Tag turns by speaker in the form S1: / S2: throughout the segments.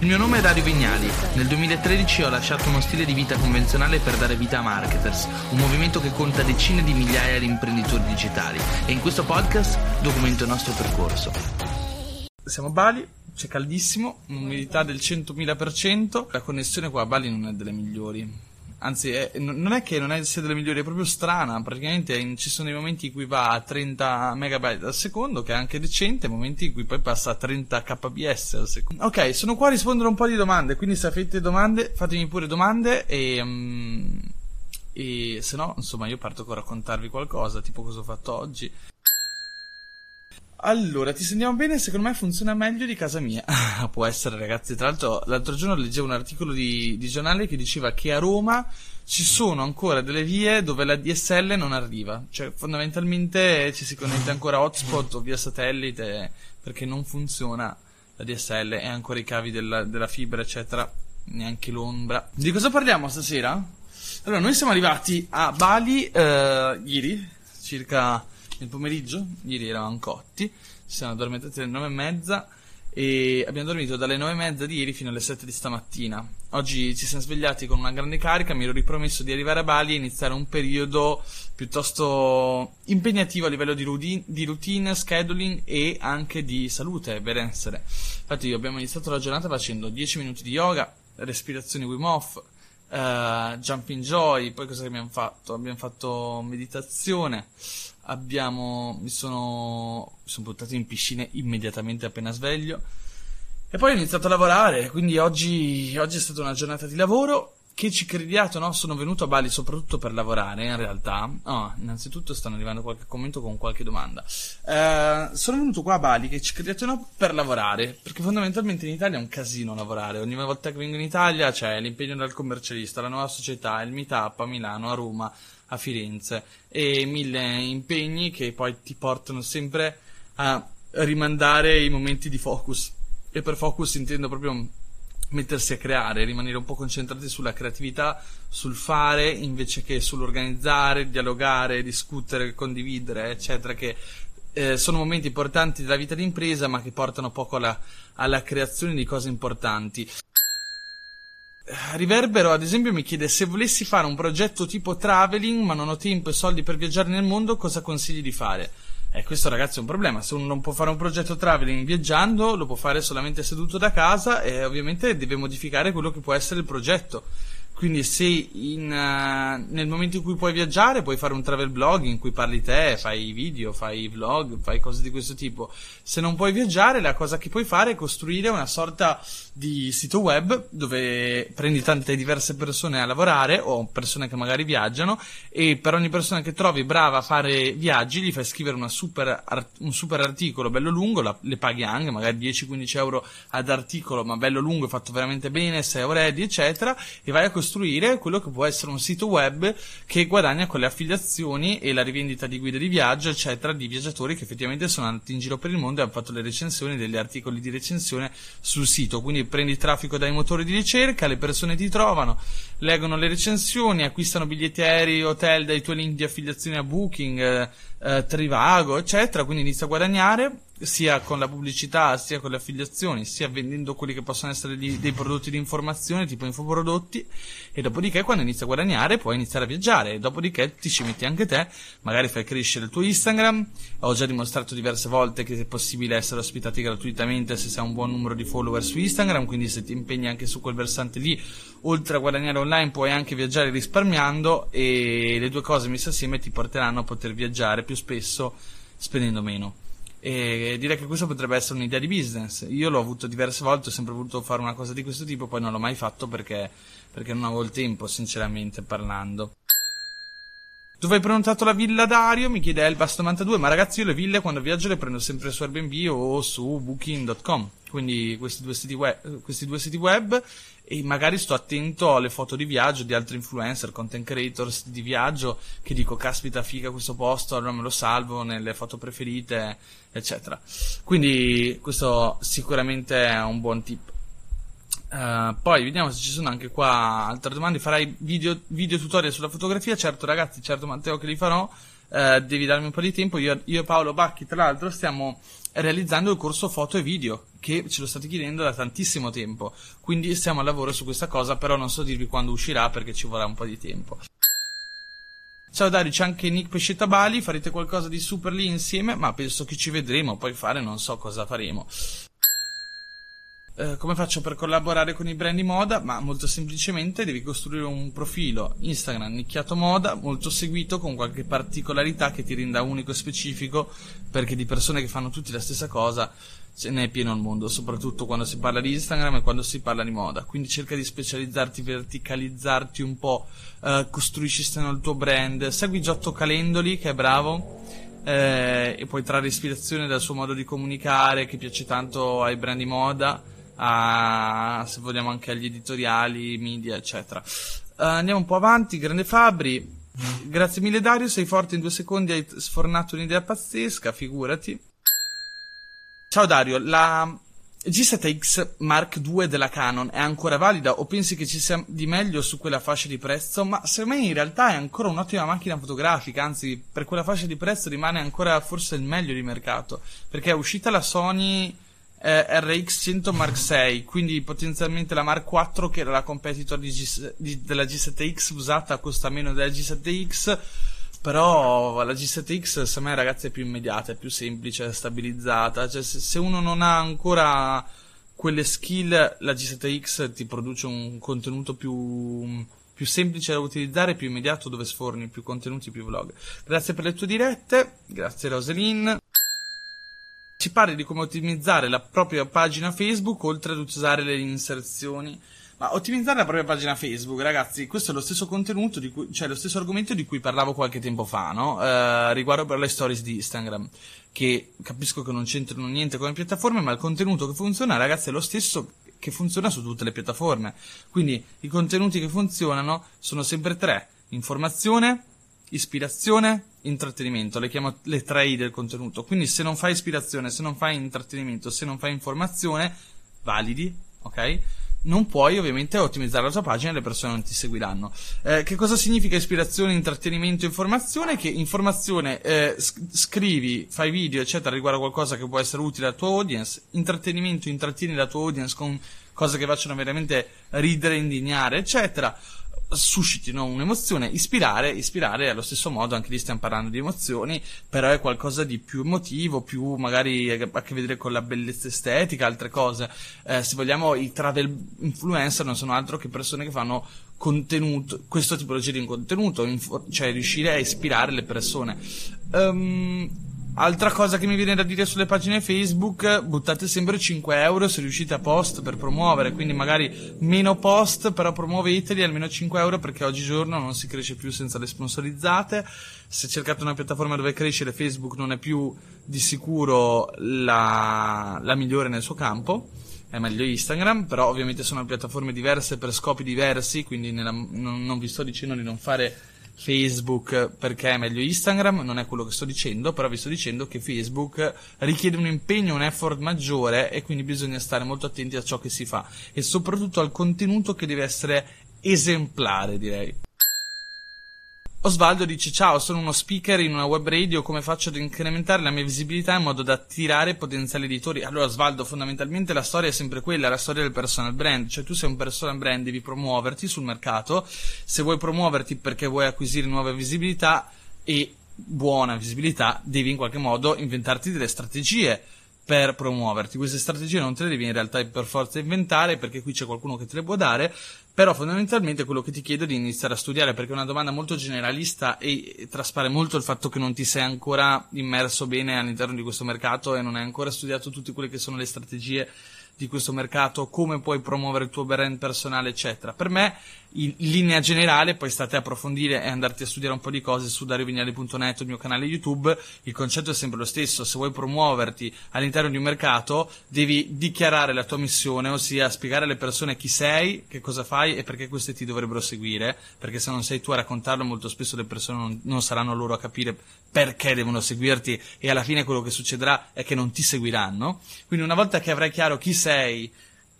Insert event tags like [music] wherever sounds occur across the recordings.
S1: Il mio nome è Dario Vignali. Nel 2013 ho lasciato uno stile di vita convenzionale per dare vita a Marketers, un movimento che conta decine di migliaia di imprenditori digitali. E in questo podcast documento il nostro percorso. Siamo a Bali, c'è caldissimo, umidità del 100.000%. La connessione qua a Bali non è delle migliori anzi è, non è che non è sia delle migliori, è proprio strana, praticamente in, ci sono dei momenti in cui va a 30 megabyte al secondo, che è anche decente, momenti in cui poi passa a 30 kbps al secondo. Ok, sono qua a rispondere un po' di domande, quindi se avete domande fatemi pure domande e... Um, e se no, insomma, io parto con raccontarvi qualcosa, tipo cosa ho fatto oggi. Allora, ti sentiamo bene? Secondo me funziona meglio di casa mia. [laughs] Può essere, ragazzi. Tra l'altro, l'altro giorno leggevo un articolo di, di, giornale che diceva che a Roma ci sono ancora delle vie dove la DSL non arriva. Cioè, fondamentalmente ci si connette ancora hotspot o via satellite perché non funziona la DSL e ancora i cavi della, della fibra, eccetera. Neanche l'ombra. Di cosa parliamo stasera? Allora, noi siamo arrivati a Bali eh, ieri, circa nel pomeriggio, ieri eravamo cotti, ci siamo addormentati alle nove e mezza e abbiamo dormito dalle nove e mezza di ieri fino alle sette di stamattina. Oggi ci siamo svegliati con una grande carica, mi ero ripromesso di arrivare a Bali e iniziare un periodo piuttosto impegnativo a livello di routine, di routine scheduling e anche di salute e benessere. Infatti abbiamo iniziato la giornata facendo 10 minuti di yoga, respirazioni Wim Hof, uh, jumping joy, poi cosa abbiamo fatto? Abbiamo fatto meditazione, abbiamo, mi sono, sono buttato in piscina immediatamente appena sveglio e poi ho iniziato a lavorare, quindi oggi, oggi è stata una giornata di lavoro che ci crediate no? Sono venuto a Bali soprattutto per lavorare, in realtà. Oh, innanzitutto stanno arrivando qualche commento con qualche domanda. Eh, sono venuto qua a Bali, che ci crediate no? Per lavorare, perché fondamentalmente in Italia è un casino lavorare. Ogni volta che vengo in Italia c'è l'impegno del commercialista, la nuova società, il meetup a Milano, a Roma, a Firenze e mille impegni che poi ti portano sempre a rimandare i momenti di focus. E per focus intendo proprio mettersi a creare, rimanere un po' concentrati sulla creatività, sul fare invece che sull'organizzare, dialogare, discutere, condividere, eccetera, che eh, sono momenti importanti della vita d'impresa ma che portano poco alla, alla creazione di cose importanti. Riverbero, ad esempio, mi chiede se volessi fare un progetto tipo traveling ma non ho tempo e soldi per viaggiare nel mondo, cosa consigli di fare? Eh, questo ragazzi è un problema, se uno non può fare un progetto traveling viaggiando, lo può fare solamente seduto da casa e ovviamente deve modificare quello che può essere il progetto. Quindi se in, uh, nel momento in cui puoi viaggiare puoi fare un travel blog in cui parli te, fai video, fai vlog, fai cose di questo tipo. Se non puoi viaggiare la cosa che puoi fare è costruire una sorta di sito web dove prendi tante diverse persone a lavorare o persone che magari viaggiano e per ogni persona che trovi brava a fare viaggi gli fai scrivere super art- un super articolo bello lungo, la, le paghi anche magari 10-15 euro ad articolo ma bello lungo, fatto veramente bene, sei ready eccetera e vai a costruire costruire quello che può essere un sito web che guadagna con le affiliazioni e la rivendita di guide di viaggio, eccetera, di viaggiatori che effettivamente sono andati in giro per il mondo e hanno fatto le recensioni degli articoli di recensione sul sito. Quindi prendi traffico dai motori di ricerca, le persone ti trovano, leggono le recensioni, acquistano biglietti aerei, hotel dai tuoi link di affiliazione a Booking, eh, eh, Trivago, eccetera, quindi inizia a guadagnare sia con la pubblicità, sia con le affiliazioni, sia vendendo quelli che possono essere di, dei prodotti di informazione, tipo infoprodotti, e dopodiché quando inizi a guadagnare puoi iniziare a viaggiare, e dopodiché ti ci metti anche te, magari fai crescere il tuo Instagram, ho già dimostrato diverse volte che è possibile essere ospitati gratuitamente se sei un buon numero di follower su Instagram, quindi se ti impegni anche su quel versante lì, oltre a guadagnare online puoi anche viaggiare risparmiando, e le due cose messe assieme ti porteranno a poter viaggiare più spesso spendendo meno. E direi che questo potrebbe essere un'idea di business. Io l'ho avuto diverse volte, ho sempre voluto fare una cosa di questo tipo, poi non l'ho mai fatto perché, perché non avevo il tempo, sinceramente parlando. Dove hai prenotato la villa Dario? Mi chiede Elbas92, ma ragazzi io le ville quando viaggio le prendo sempre su Airbnb o su booking.com, quindi questi due siti web, questi due siti web e magari sto attento alle foto di viaggio di altri influencer, content creators di viaggio che dico caspita figa questo posto, allora me lo salvo nelle foto preferite, eccetera. Quindi questo sicuramente è un buon tip. Uh, poi vediamo se ci sono anche qua altre domande. Farai video, video tutorial sulla fotografia? Certo, ragazzi, certo, Matteo, che li farò. Uh, devi darmi un po' di tempo. Io, io e Paolo Bacchi, tra l'altro, stiamo realizzando il corso foto e video che ce lo state chiedendo da tantissimo tempo. Quindi stiamo al lavoro su questa cosa, però non so dirvi quando uscirà perché ci vorrà un po' di tempo. Ciao Dario, c'è anche Nick Pescetta Bali, farete qualcosa di super lì insieme? Ma penso che ci vedremo, poi fare non so cosa faremo. Eh, come faccio per collaborare con i brand di moda? Ma molto semplicemente devi costruire un profilo Instagram nicchiato moda, molto seguito, con qualche particolarità che ti renda unico e specifico, perché di persone che fanno tutti la stessa cosa ce n'è pieno al mondo, soprattutto quando si parla di Instagram e quando si parla di moda. Quindi cerca di specializzarti, verticalizzarti un po', eh, costruisci il tuo brand, segui Giotto Calendoli che è bravo. Eh, e puoi trarre ispirazione dal suo modo di comunicare che piace tanto ai brand di moda a, se vogliamo anche agli editoriali, media, eccetera. Uh, andiamo un po' avanti, grande Fabri. Grazie mille Dario, sei forte in due secondi, hai sfornato un'idea pazzesca, figurati. Ciao Dario, la G7X Mark II della Canon è ancora valida o pensi che ci sia di meglio su quella fascia di prezzo? Ma secondo me in realtà è ancora un'ottima macchina fotografica, anzi per quella fascia di prezzo rimane ancora forse il meglio di mercato, perché è uscita la Sony eh, RX100 Mark VI, quindi potenzialmente la Mark IV che era la competitor di G, di, della G7X usata costa meno della G7X, però la G7X secondo me ragazzi è più immediata, è più semplice, è stabilizzata, cioè se, se uno non ha ancora quelle skill la G7X ti produce un contenuto più più semplice da utilizzare, più immediato, dove sforni più contenuti, più vlog. Grazie per le tue dirette, grazie Roselyn ci parli di come ottimizzare la propria pagina Facebook oltre ad usare le inserzioni. Ma ottimizzare la propria pagina Facebook, ragazzi, questo è lo stesso contenuto, cui, cioè lo stesso argomento di cui parlavo qualche tempo fa, no? Eh, riguardo per le stories di Instagram, che capisco che non c'entrano niente con le piattaforme, ma il contenuto che funziona, ragazzi, è lo stesso che funziona su tutte le piattaforme. Quindi i contenuti che funzionano sono sempre tre: informazione, ispirazione, intrattenimento, le chiamo le tre I del contenuto. Quindi se non fai ispirazione, se non fai intrattenimento, se non fai informazione, validi, ok? Non puoi ovviamente ottimizzare la tua pagina e le persone non ti seguiranno. Eh, che cosa significa ispirazione, intrattenimento, informazione? Che informazione eh, scrivi, fai video, eccetera, riguardo qualcosa che può essere utile alla tua audience. Intrattenimento, intrattieni la tua audience con cose che facciano veramente ridere, indignare, eccetera suscitino un'emozione, ispirare, ispirare allo stesso modo, anche lì stiamo parlando di emozioni, però è qualcosa di più emotivo, più magari a che vedere con la bellezza estetica, altre cose. Eh, se vogliamo, i travel influencer non sono altro che persone che fanno contenuto, questo tipologia di contenuto, cioè riuscire a ispirare le persone. Um, Altra cosa che mi viene da dire sulle pagine Facebook, buttate sempre 5 euro se riuscite a post per promuovere, quindi magari meno post, però promuoveteli almeno 5 euro perché oggigiorno non si cresce più senza le sponsorizzate. Se cercate una piattaforma dove crescere, Facebook non è più di sicuro la, la migliore nel suo campo è meglio Instagram, però ovviamente sono piattaforme diverse per scopi diversi, quindi nella, non, non vi sto dicendo di non fare Facebook perché è meglio Instagram, non è quello che sto dicendo, però vi sto dicendo che Facebook richiede un impegno, un effort maggiore e quindi bisogna stare molto attenti a ciò che si fa e soprattutto al contenuto che deve essere esemplare, direi. Osvaldo dice ciao, sono uno speaker in una web radio, come faccio ad incrementare la mia visibilità in modo da attirare potenziali editori? Allora Osvaldo, fondamentalmente la storia è sempre quella, la storia del personal brand, cioè tu sei un personal brand, devi promuoverti sul mercato, se vuoi promuoverti perché vuoi acquisire nuova visibilità e buona visibilità, devi in qualche modo inventarti delle strategie per promuoverti. Queste strategie non te le devi in realtà per forza inventare perché qui c'è qualcuno che te le può dare, però fondamentalmente quello che ti chiedo è di iniziare a studiare perché è una domanda molto generalista e traspare molto il fatto che non ti sei ancora immerso bene all'interno di questo mercato e non hai ancora studiato tutte quelle che sono le strategie di questo mercato, come puoi promuovere il tuo brand personale, eccetera. Per me, in, linea generale, poi state a approfondire e andarti a studiare un po' di cose su dariovignali.net, il mio canale YouTube, il concetto è sempre lo stesso, se vuoi promuoverti all'interno di un mercato, devi dichiarare la tua missione, ossia spiegare alle persone chi sei, che cosa fai e perché queste ti dovrebbero seguire, perché se non sei tu a raccontarlo, molto spesso le persone non, non saranno loro a capire perché devono seguirti e alla fine quello che succederà è che non ti seguiranno. Quindi una volta che avrai chiaro chi sei,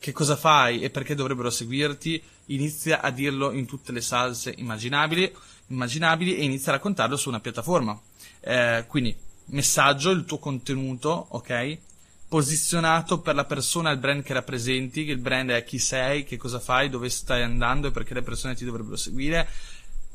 S1: che cosa fai e perché dovrebbero seguirti, inizia a dirlo in tutte le salse immaginabili, immaginabili e inizia a raccontarlo su una piattaforma. Eh, quindi messaggio, il tuo contenuto, ok? Posizionato per la persona, il brand che rappresenti, che il brand è chi sei, che cosa fai, dove stai andando e perché le persone ti dovrebbero seguire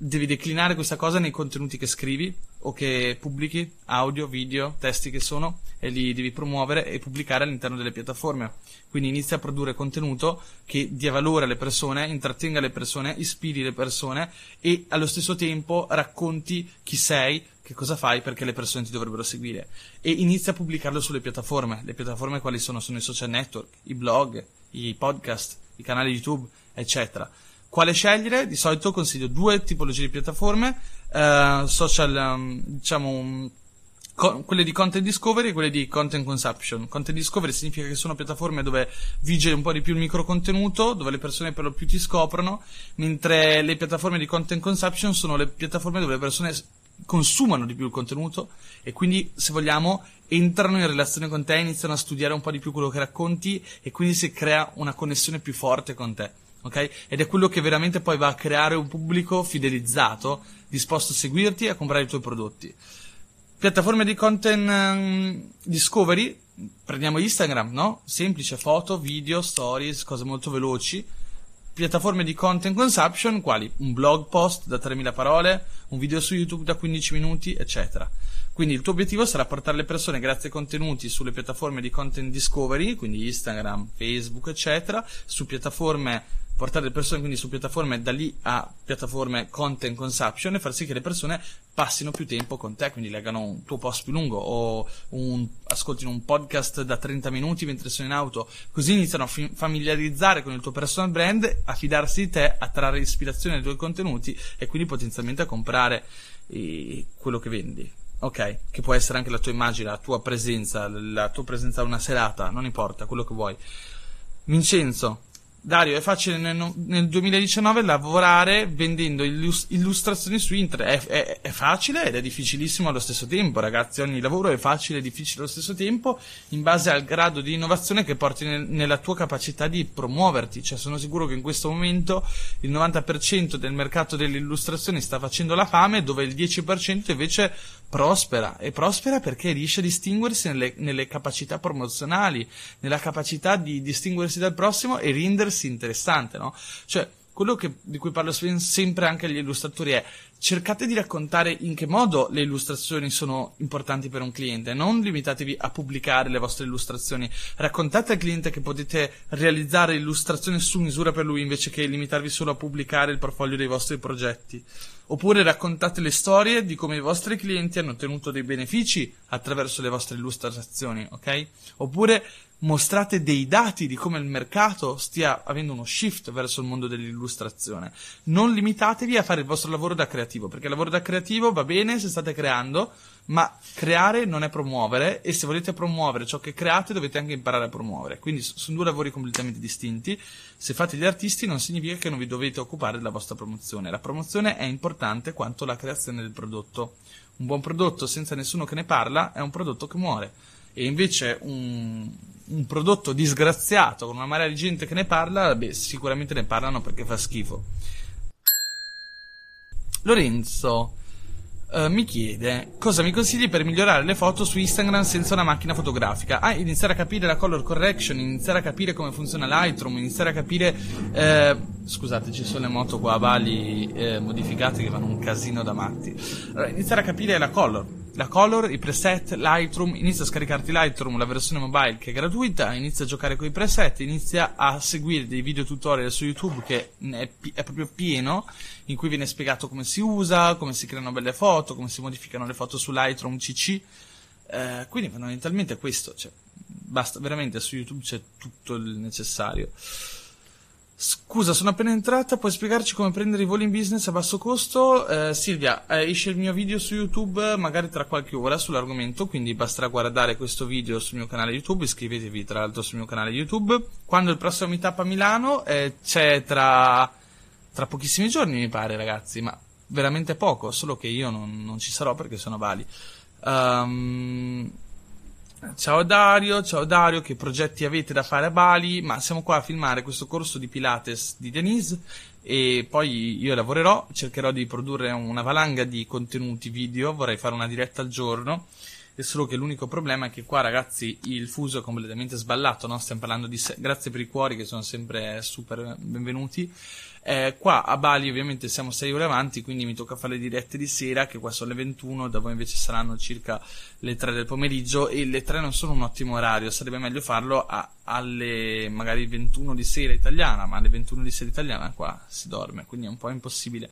S1: devi declinare questa cosa nei contenuti che scrivi o che pubblichi, audio, video, testi che sono, e li devi promuovere e pubblicare all'interno delle piattaforme. Quindi inizia a produrre contenuto che dia valore alle persone, intrattenga le persone, ispiri le persone e allo stesso tempo racconti chi sei, che cosa fai perché le persone ti dovrebbero seguire. E inizia a pubblicarlo sulle piattaforme. Le piattaforme quali sono? Sono i social network, i blog, i podcast, i canali YouTube, eccetera quale scegliere? Di solito consiglio due tipologie di piattaforme, uh, social, um, diciamo, co- quelle di content discovery e quelle di content consumption. Content discovery significa che sono piattaforme dove vige un po' di più il microcontenuto, dove le persone per lo più ti scoprono, mentre le piattaforme di content consumption sono le piattaforme dove le persone consumano di più il contenuto e quindi, se vogliamo, entrano in relazione con te, iniziano a studiare un po' di più quello che racconti e quindi si crea una connessione più forte con te ok? Ed è quello che veramente poi va a creare un pubblico fidelizzato, disposto a seguirti e a comprare i tuoi prodotti. Piattaforme di content um, discovery, prendiamo Instagram, no? Semplice, foto, video, stories, cose molto veloci. Piattaforme di content consumption, quali? Un blog post da 3000 parole, un video su YouTube da 15 minuti, eccetera. Quindi il tuo obiettivo sarà portare le persone grazie ai contenuti sulle piattaforme di content discovery, quindi Instagram, Facebook, eccetera, su piattaforme portare le persone quindi su piattaforme da lì a piattaforme content consumption e far sì che le persone passino più tempo con te, quindi leggano un tuo post più lungo o un, ascoltino un podcast da 30 minuti mentre sono in auto, così iniziano a fi- familiarizzare con il tuo personal brand, a fidarsi di te, a trarre ispirazione dai tuoi contenuti e quindi potenzialmente a comprare eh, quello che vendi. Ok, che può essere anche la tua immagine, la tua presenza, la tua presenza a una serata, non importa, quello che vuoi. Vincenzo, Dario, è facile nel, nel 2019 lavorare vendendo illus- illustrazioni su internet. È, è, è, facile ed è difficilissimo allo stesso tempo, ragazzi. Ogni lavoro è facile e difficile allo stesso tempo, in base al grado di innovazione che porti nel, nella tua capacità di promuoverti. Cioè, sono sicuro che in questo momento il 90% del mercato delle illustrazioni sta facendo la fame, dove il 10% invece prospera. E prospera perché riesce a distinguersi nelle, nelle capacità promozionali, nella capacità di distinguersi dal prossimo e rendersi interessante, no? Cioè, quello che, di cui parlo sempre anche agli illustratori è cercate di raccontare in che modo le illustrazioni sono importanti per un cliente, non limitatevi a pubblicare le vostre illustrazioni, raccontate al cliente che potete realizzare illustrazioni su misura per lui invece che limitarvi solo a pubblicare il portfolio dei vostri progetti. Oppure raccontate le storie di come i vostri clienti hanno ottenuto dei benefici attraverso le vostre illustrazioni, ok? Oppure mostrate dei dati di come il mercato stia avendo uno shift verso il mondo dell'illustrazione. Non limitatevi a fare il vostro lavoro da creativo, perché il lavoro da creativo va bene se state creando, ma creare non è promuovere e se volete promuovere ciò che create dovete anche imparare a promuovere. Quindi sono due lavori completamente distinti. Se fate gli artisti non significa che non vi dovete occupare della vostra promozione. La promozione è importante quanto la creazione del prodotto. Un buon prodotto senza nessuno che ne parla è un prodotto che muore. E invece un, un prodotto disgraziato con una marea di gente che ne parla, beh, sicuramente ne parlano perché fa schifo. Lorenzo uh, mi chiede cosa mi consigli per migliorare le foto su Instagram senza una macchina fotografica. Ah, iniziare a capire la color correction, iniziare a capire come funziona Lightroom, iniziare a capire. Eh, scusate, ci sono le moto qua a Bali eh, modificate che vanno un casino da matti. Allora, iniziare a capire la color la color, i preset, Lightroom, inizia a scaricarti Lightroom, la versione mobile che è gratuita, inizia a giocare con i preset, inizia a seguire dei video tutorial su YouTube che è, è, proprio pieno, in cui viene spiegato come si usa, come si creano belle foto, come si modificano le foto su Lightroom CC. Eh, quindi fondamentalmente questo, cioè, basta, veramente su YouTube c'è tutto il necessario. Scusa, sono appena entrata, puoi spiegarci come prendere i voli in business a basso costo? Eh, Silvia, eh, esce il mio video su YouTube magari tra qualche ora sull'argomento, quindi basterà guardare questo video sul mio canale YouTube, iscrivetevi tra l'altro sul mio canale YouTube. Quando il prossimo meetup a Milano eh, c'è tra, tra pochissimi giorni mi pare ragazzi, ma veramente poco, solo che io non, non ci sarò perché sono a Bali. Um, Ciao Dario, ciao Dario, che progetti avete da fare a Bali? Ma siamo qua a filmare questo corso di Pilates di Denise e poi io lavorerò, cercherò di produrre una valanga di contenuti video, vorrei fare una diretta al giorno è solo che l'unico problema è che qua ragazzi il fuso è completamente sballato, no? Stiamo parlando di... Se- grazie per i cuori che sono sempre super benvenuti. Eh, qua a Bali ovviamente siamo 6 ore avanti, quindi mi tocca fare le dirette di sera, che qua sono le 21, da voi invece saranno circa le 3 del pomeriggio e le 3 non sono un ottimo orario, sarebbe meglio farlo a, alle magari 21 di sera italiana, ma alle 21 di sera italiana qua si dorme, quindi è un po' impossibile.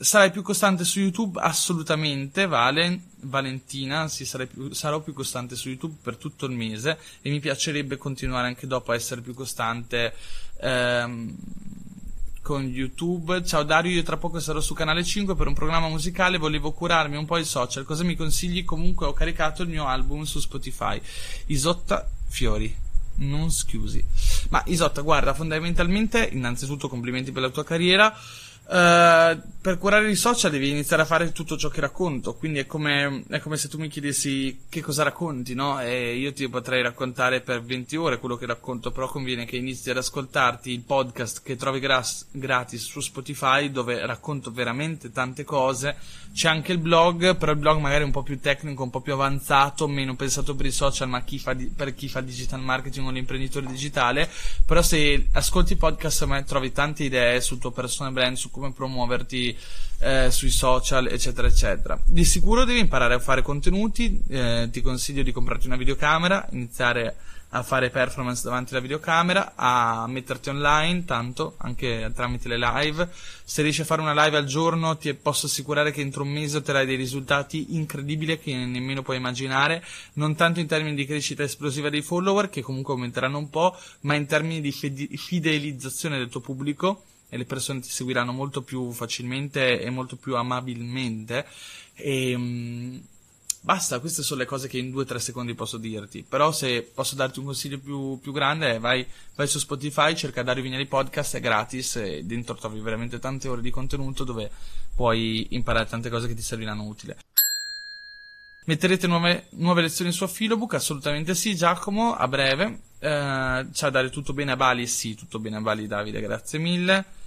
S1: Sarai più costante su YouTube? Assolutamente, Vale. Valentina, sì, più, sarò più costante su YouTube per tutto il mese e mi piacerebbe continuare anche dopo a essere più costante ehm, con YouTube. Ciao Dario, io tra poco sarò su Canale 5 per un programma musicale, volevo curarmi un po' i social. Cosa mi consigli? Comunque ho caricato il mio album su Spotify. Isotta Fiori. Non scusi. Ma Isotta, guarda, fondamentalmente, innanzitutto complimenti per la tua carriera. Uh, per curare i social devi iniziare a fare tutto ciò che racconto, quindi è come, è come, se tu mi chiedessi che cosa racconti, no? E io ti potrei raccontare per 20 ore quello che racconto, però conviene che inizi ad ascoltarti il podcast che trovi gras- gratis su Spotify dove racconto veramente tante cose. C'è anche il blog, però il blog magari è un po' più tecnico, un po' più avanzato, meno pensato per i social, ma chi di- per chi fa digital marketing o l'imprenditore digitale. Però se ascolti il podcast trovi tante idee sul tuo personal brand, su come promuoverti eh, sui social, eccetera, eccetera. Di sicuro devi imparare a fare contenuti, eh, ti consiglio di comprarti una videocamera, iniziare a fare performance davanti alla videocamera, a metterti online, tanto anche tramite le live. Se riesci a fare una live al giorno, ti posso assicurare che entro un mese otterrai dei risultati incredibili che nemmeno puoi immaginare, non tanto in termini di crescita esplosiva dei follower, che comunque aumenteranno un po', ma in termini di fidelizzazione del tuo pubblico e le persone ti seguiranno molto più facilmente e molto più amabilmente. E um, basta, queste sono le cose che in 2-3 secondi posso dirti. Però se posso darti un consiglio più, più grande, vai, vai, su Spotify, cerca Dario Vignali Podcast, è gratis e dentro trovi veramente tante ore di contenuto dove puoi imparare tante cose che ti serviranno utili. Metterete nuove, nuove lezioni su Affilobook? Assolutamente sì, Giacomo, a breve. Eh, ciao Dario, tutto bene a Bali? Sì, tutto bene a Bali, Davide, grazie mille.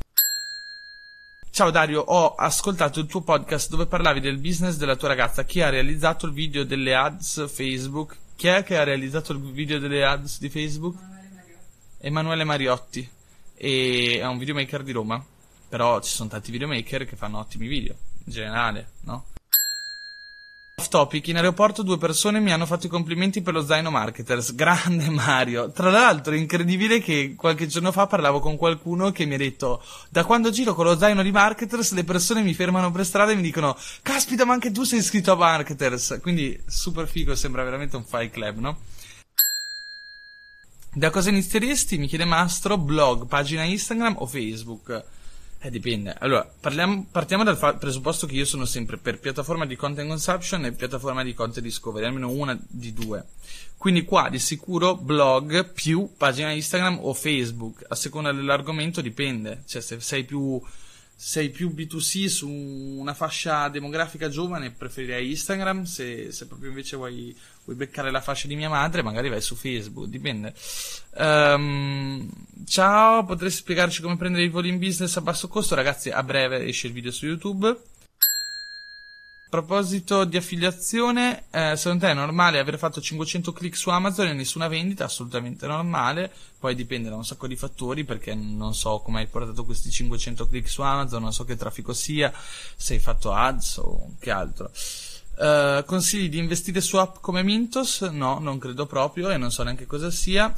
S1: Ciao Dario, ho ascoltato il tuo podcast dove parlavi del business della tua ragazza. Chi ha realizzato il video delle ads Facebook? Chi è che ha realizzato il video delle ads di Facebook? Emanuele Mariotti. E è un videomaker di Roma. Però ci sono tanti videomaker che fanno ottimi video, in generale, no? Off topic, in aeroporto due persone mi hanno fatto i complimenti per lo zaino Marketers. Grande Mario. Tra l'altro, è incredibile che qualche giorno fa parlavo con qualcuno che mi ha detto: Da quando giro con lo zaino di Marketers, le persone mi fermano per strada e mi dicono: Caspita, ma anche tu sei iscritto a Marketers. Quindi, super figo, sembra veramente un file club, no? Da cosa inizieresti? Mi chiede Mastro, blog, pagina Instagram o Facebook? Eh, dipende. Allora, parliamo, partiamo dal fa- presupposto che io sono sempre per piattaforma di content consumption e piattaforma di content discovery, almeno una di due. Quindi qua di sicuro blog più pagina Instagram o Facebook, a seconda dell'argomento dipende. Cioè, se sei più sei più B2C su una fascia demografica giovane, preferirei Instagram. Se, se proprio invece vuoi, vuoi, beccare la fascia di mia madre, magari vai su Facebook, dipende. Um, ciao, potresti spiegarci come prendere i voli in business a basso costo? Ragazzi, a breve esce il video su YouTube proposito di affiliazione, eh, secondo te è normale aver fatto 500 click su Amazon e nessuna vendita? Assolutamente normale. Poi dipende da un sacco di fattori perché non so come hai portato questi 500 click su Amazon, non so che traffico sia, se hai fatto ads o che altro. Uh, consigli di investire su app come Mintos? No, non credo proprio e non so neanche cosa sia.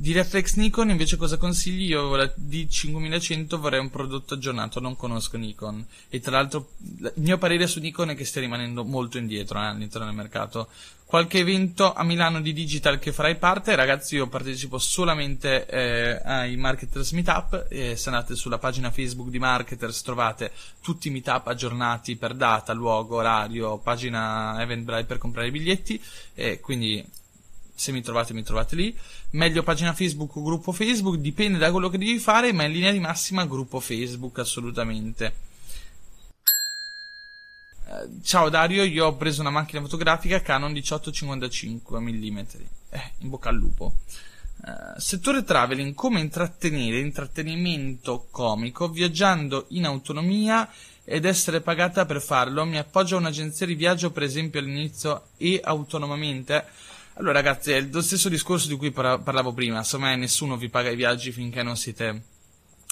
S1: Di Reflex Nikon invece cosa consigli? Io la D5100 vorrei un prodotto aggiornato, non conosco Nikon e tra l'altro il mio parere su Nikon è che stia rimanendo molto indietro eh, all'interno del mercato. Qualche evento a Milano di digital che farai parte? Ragazzi io partecipo solamente eh, ai Marketers Meetup e se andate sulla pagina Facebook di Marketers trovate tutti i meetup aggiornati per data, luogo, orario, pagina Eventbrite per comprare i biglietti e quindi se mi trovate mi trovate lì. Meglio pagina Facebook o gruppo Facebook, dipende da quello che devi fare, ma in linea di massima gruppo Facebook assolutamente. Eh, ciao Dario, io ho preso una macchina fotografica Canon 1855 mm. Eh, in bocca al lupo. Uh, settore traveling, come intrattenere, intrattenimento comico, viaggiando in autonomia ed essere pagata per farlo. Mi appoggio a un'agenzia di viaggio, per esempio, all'inizio e autonomamente. Allora, ragazzi, è lo stesso discorso di cui parlavo prima. Insomma, nessuno vi paga i viaggi finché non siete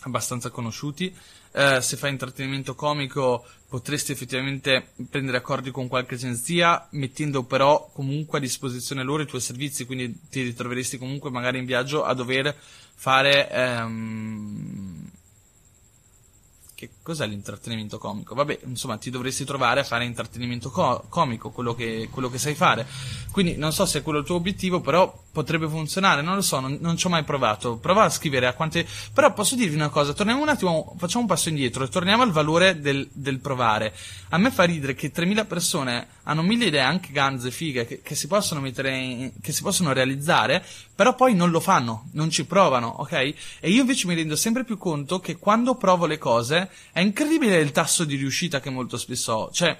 S1: abbastanza conosciuti. Uh, se fai intrattenimento comico potresti effettivamente prendere accordi con qualche agenzia, mettendo però comunque a disposizione loro i tuoi servizi, quindi ti ritroveresti comunque magari in viaggio a dover fare um, che cos'è l'intrattenimento comico? Vabbè, insomma, ti dovresti trovare a fare intrattenimento co- comico, quello che, quello che, sai fare. Quindi non so se è quello il tuo obiettivo, però potrebbe funzionare, non lo so, non, non ci ho mai provato. Prova a scrivere a quante... Però posso dirvi una cosa, torniamo un attimo, facciamo un passo indietro e torniamo al valore del, del provare. A me fa ridere che 3.000 persone hanno mille idee, anche ganze, fighe, che, che si possono mettere, in, che si possono realizzare, però poi non lo fanno, non ci provano, ok? E io invece mi rendo sempre più conto che quando provo le cose è incredibile il tasso di riuscita che molto spesso ho. Cioè,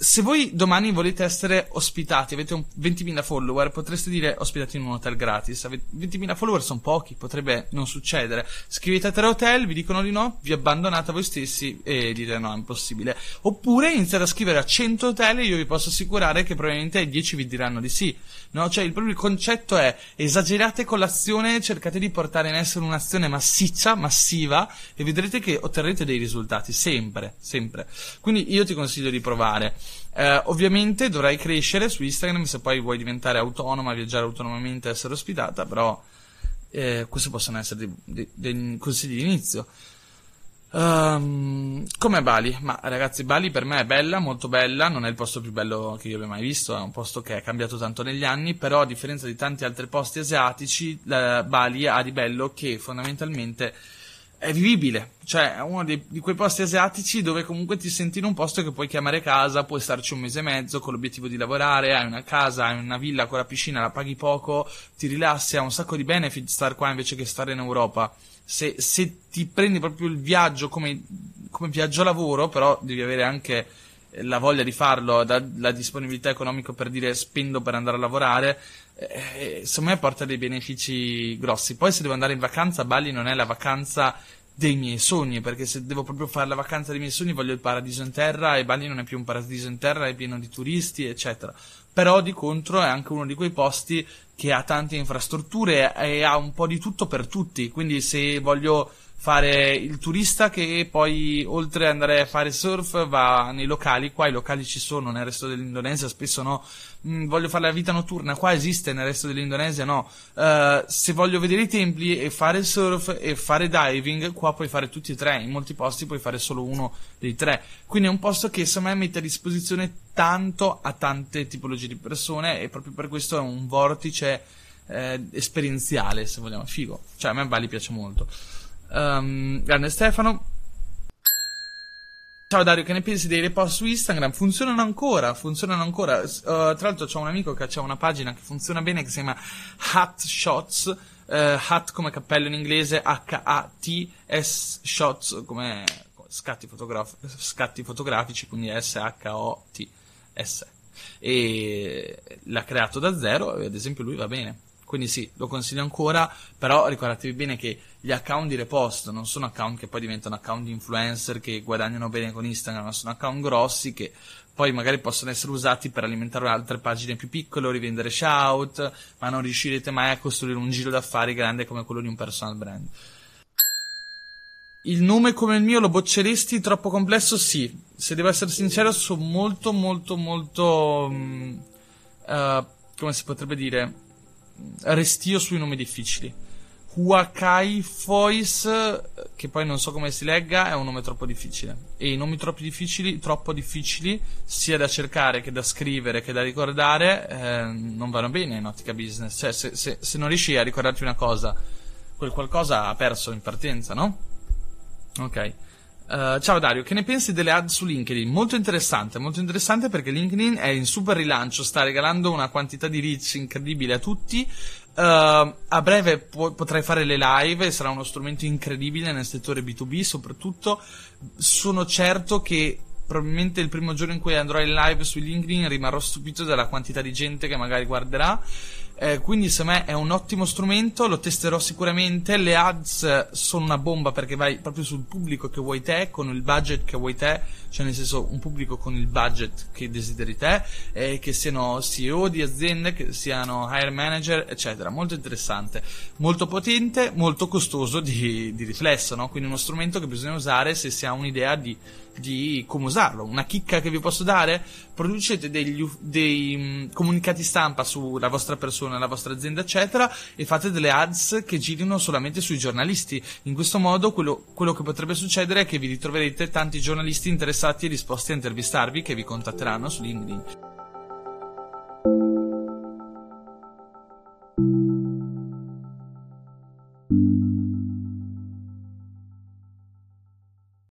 S1: se voi domani volete essere ospitati, avete un 20.000 follower, potreste dire ospitati in un hotel gratis. 20.000 follower sono pochi, potrebbe non succedere. Scrivete a tre hotel, vi dicono di no, vi abbandonate voi stessi e dite no, è impossibile. Oppure iniziate a scrivere a 100 hotel e io vi posso assicurare che probabilmente ai 10 vi diranno di sì. No? Cioè, il, proprio concetto è esagerate con l'azione, cercate di portare in essere un'azione massiccia, massiva e vedrete che otterrete dei risultati, sempre, sempre. Quindi io ti consiglio di provare. Eh, ovviamente dovrai crescere su Instagram se poi vuoi diventare autonoma, viaggiare autonomamente, essere ospitata, però eh, questi possono essere dei, dei, dei consigli di inizio. Um, come Bali? Ma ragazzi, Bali per me è bella, molto bella, non è il posto più bello che io abbia mai visto, è un posto che è cambiato tanto negli anni, però a differenza di tanti altri posti asiatici, Bali ha di bello che fondamentalmente è vivibile, cioè è uno dei, di quei posti asiatici dove comunque ti senti in un posto che puoi chiamare casa, puoi starci un mese e mezzo con l'obiettivo di lavorare, hai una casa, hai una villa con la piscina, la paghi poco, ti rilassi, ha un sacco di benefit star qua invece che stare in Europa. Se, se ti prendi proprio il viaggio come, come viaggio lavoro, però devi avere anche la voglia di farlo, la disponibilità economica per dire spendo per andare a lavorare, eh, secondo me porta dei benefici grossi. Poi se devo andare in vacanza, Bali non è la vacanza dei miei sogni, perché se devo proprio fare la vacanza dei miei sogni voglio il paradiso in terra e Bali non è più un paradiso in terra, è pieno di turisti, eccetera. Però di contro è anche uno di quei posti che ha tante infrastrutture e ha un po' di tutto per tutti, quindi se voglio fare il turista che poi oltre ad andare a fare surf va nei locali, qua i locali ci sono nel resto dell'Indonesia, spesso no, mm, voglio fare la vita notturna, qua esiste nel resto dell'Indonesia, no, uh, se voglio vedere i templi e fare surf e fare diving, qua puoi fare tutti e tre, in molti posti puoi fare solo uno dei tre, quindi è un posto che secondo me mette a disposizione tanto a tante tipologie di persone e proprio per questo è un vortice eh, esperienziale, se vogliamo, figo, cioè a me Bali piace molto. Um, grande Stefano. Ciao Dario, che ne pensi dei repost su Instagram? Funzionano ancora, funzionano ancora. Uh, tra l'altro c'ho un amico che ha una pagina che funziona bene che si chiama Hat Shots, uh, Hat come cappello in inglese, H-A-T-S Shots come scatti, fotograf- scatti fotografici, quindi S-H-O-T-S. E l'ha creato da zero e ad esempio lui va bene. Quindi sì, lo consiglio ancora, però ricordatevi bene che gli account di repost non sono account che poi diventano account influencer che guadagnano bene con Instagram, ma sono account grossi che poi magari possono essere usati per alimentare altre pagine più piccole o rivendere shout, ma non riuscirete mai a costruire un giro d'affari grande come quello di un personal brand. Il nome come il mio lo bocceresti troppo complesso? Sì. Se devo essere sincero, sono molto, molto, molto. Uh, come si potrebbe dire? restio sui nomi difficili. Huakai Fois, che poi non so come si legga, è un nome troppo difficile. E i nomi troppo difficili, troppo difficili sia da cercare che da scrivere che da ricordare, eh, non vanno bene in ottica business. Cioè, se, se, se non riesci a ricordarti una cosa, quel qualcosa ha perso in partenza, no? Ok. Uh, ciao Dario, che ne pensi delle ad su LinkedIn? Molto interessante, molto interessante perché LinkedIn è in super rilancio, sta regalando una quantità di reach incredibile a tutti. Uh, a breve po- potrai fare le live sarà uno strumento incredibile nel settore B2B soprattutto. Sono certo che probabilmente il primo giorno in cui andrò in live su LinkedIn rimarrò stupito dalla quantità di gente che magari guarderà. Eh, quindi secondo me è un ottimo strumento, lo testerò sicuramente, le ads sono una bomba perché vai proprio sul pubblico che vuoi te, con il budget che vuoi te, cioè nel senso un pubblico con il budget che desideri te, eh, che siano CEO di aziende, che siano hire manager, eccetera. Molto interessante, molto potente, molto costoso di, di riflesso, no? quindi uno strumento che bisogna usare se si ha un'idea di, di come usarlo. Una chicca che vi posso dare? Producete degli, dei um, comunicati stampa sulla vostra persona nella vostra azienda, eccetera, e fate delle ads che girino solamente sui giornalisti. In questo modo, quello, quello che potrebbe succedere è che vi ritroverete tanti giornalisti interessati e disposti a intervistarvi che vi contatteranno su LinkedIn.